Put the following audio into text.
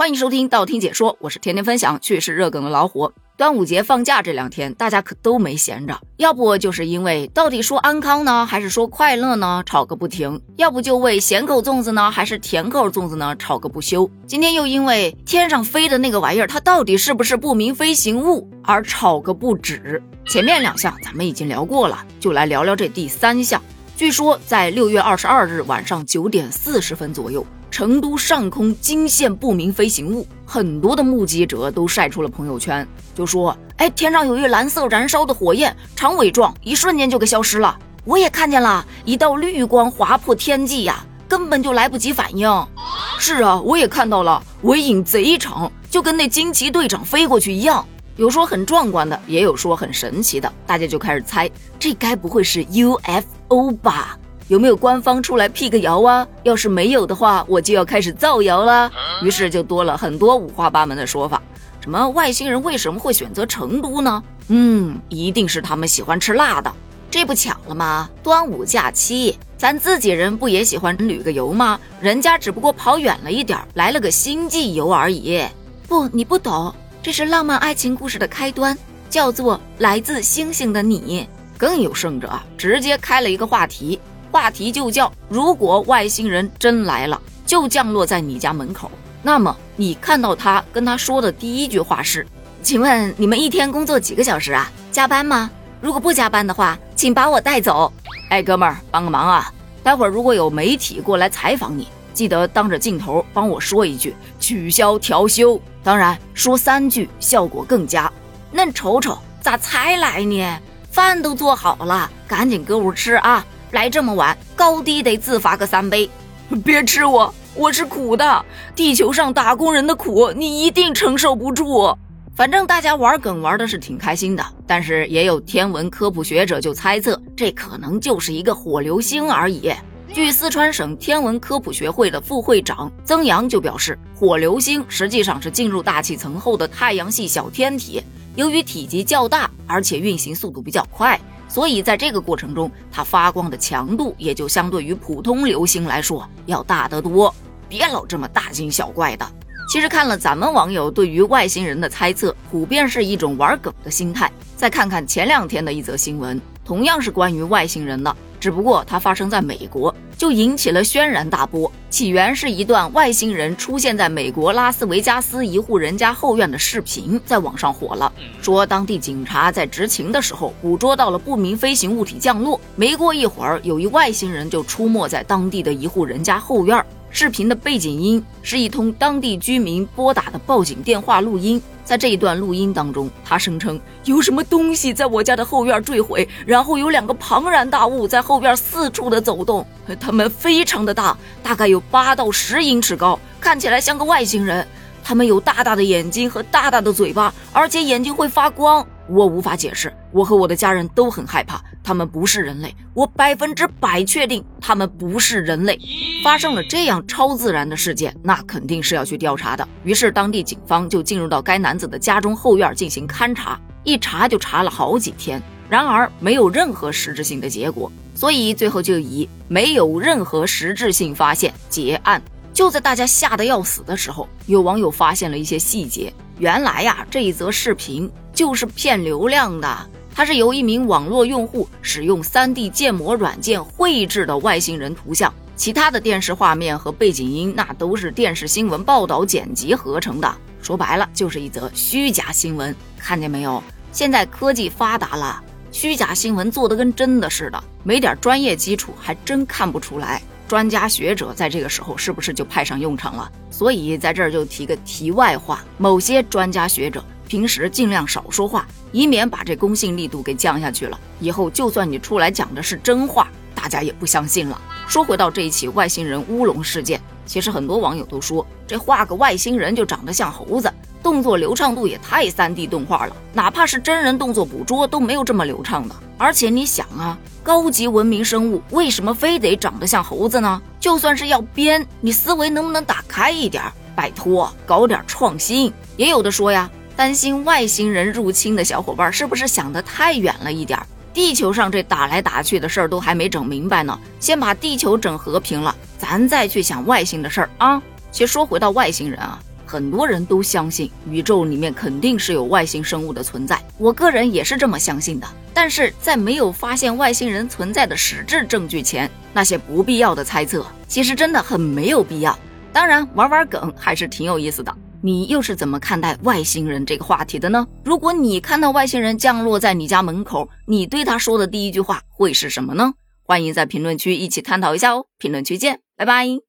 欢迎收听道听解说，我是天天分享趣事热梗的老虎。端午节放假这两天，大家可都没闲着，要不就是因为到底说安康呢，还是说快乐呢，吵个不停；要不就为咸口粽子呢，还是甜口粽子呢，吵个不休。今天又因为天上飞的那个玩意儿，它到底是不是不明飞行物而吵个不止。前面两项咱们已经聊过了，就来聊聊这第三项。据说在六月二十二日晚上九点四十分左右。成都上空惊现不明飞行物，很多的目击者都晒出了朋友圈，就说：“哎，天上有一蓝色燃烧的火焰，长尾状，一瞬间就给消失了。我也看见了一道绿光划破天际呀，根本就来不及反应。是啊，我也看到了，尾影贼长，就跟那惊奇队长飞过去一样。有说很壮观的，也有说很神奇的，大家就开始猜，这该不会是 UFO 吧？”有没有官方出来辟个谣啊？要是没有的话，我就要开始造谣了。于是就多了很多五花八门的说法，什么外星人为什么会选择成都呢？嗯，一定是他们喜欢吃辣的。这不巧了吗？端午假期，咱自己人不也喜欢旅个游吗？人家只不过跑远了一点，来了个星际游而已。不，你不懂，这是浪漫爱情故事的开端，叫做《来自星星的你》。更有甚者，直接开了一个话题。话题就叫：如果外星人真来了，就降落在你家门口，那么你看到他跟他说的第一句话是：“请问你们一天工作几个小时啊？加班吗？如果不加班的话，请把我带走。”哎，哥们儿，帮个忙啊！待会儿如果有媒体过来采访你，记得当着镜头帮我说一句“取消调休”，当然说三句效果更佳。恁瞅瞅咋才来呢？饭都做好了，赶紧搁屋吃啊！来这么晚，高低得自罚个三杯。别吃我，我是苦的。地球上打工人的苦，你一定承受不住。反正大家玩梗玩的是挺开心的，但是也有天文科普学者就猜测，这可能就是一个火流星而已。据四川省天文科普学会的副会长曾阳就表示，火流星实际上是进入大气层后的太阳系小天体，由于体积较大，而且运行速度比较快。所以在这个过程中，它发光的强度也就相对于普通流星来说要大得多。别老这么大惊小怪的。其实看了咱们网友对于外星人的猜测，普遍是一种玩梗的心态。再看看前两天的一则新闻，同样是关于外星人的。只不过它发生在美国，就引起了轩然大波。起源是一段外星人出现在美国拉斯维加斯一户人家后院的视频，在网上火了。说当地警察在执勤的时候，捕捉到了不明飞行物体降落。没过一会儿，有一外星人就出没在当地的一户人家后院。视频的背景音是一通当地居民拨打的报警电话录音。在这一段录音当中，他声称有什么东西在我家的后院坠毁，然后有两个庞然大物在后院四处的走动，他们非常的大，大概有八到十英尺高，看起来像个外星人。他们有大大的眼睛和大大的嘴巴，而且眼睛会发光。我无法解释，我和我的家人都很害怕。他们不是人类，我百分之百确定他们不是人类。发生了这样超自然的事件，那肯定是要去调查的。于是当地警方就进入到该男子的家中后院进行勘查，一查就查了好几天，然而没有任何实质性的结果，所以最后就以没有任何实质性发现结案。就在大家吓得要死的时候，有网友发现了一些细节。原来呀，这一则视频就是骗流量的。它是由一名网络用户使用 3D 建模软件绘制的外星人图像，其他的电视画面和背景音那都是电视新闻报道剪辑合成的。说白了，就是一则虚假新闻。看见没有？现在科技发达了，虚假新闻做的跟真的似的，没点专业基础还真看不出来。专家学者在这个时候是不是就派上用场了？所以在这儿就提个题外话：某些专家学者平时尽量少说话，以免把这公信力度给降下去了。以后就算你出来讲的是真话，大家也不相信了。说回到这一起外星人乌龙事件，其实很多网友都说，这画个外星人就长得像猴子。动作流畅度也太三 D 动画了，哪怕是真人动作捕捉都没有这么流畅的。而且你想啊，高级文明生物为什么非得长得像猴子呢？就算是要编，你思维能不能打开一点？拜托，搞点创新。也有的说呀，担心外星人入侵的小伙伴是不是想得太远了一点儿？地球上这打来打去的事儿都还没整明白呢，先把地球整和平了，咱再去想外星的事儿啊。其实说回到外星人啊。很多人都相信宇宙里面肯定是有外星生物的存在，我个人也是这么相信的。但是在没有发现外星人存在的实质证据前，那些不必要的猜测其实真的很没有必要。当然，玩玩梗还是挺有意思的。你又是怎么看待外星人这个话题的呢？如果你看到外星人降落在你家门口，你对他说的第一句话会是什么呢？欢迎在评论区一起探讨一下哦！评论区见，拜拜。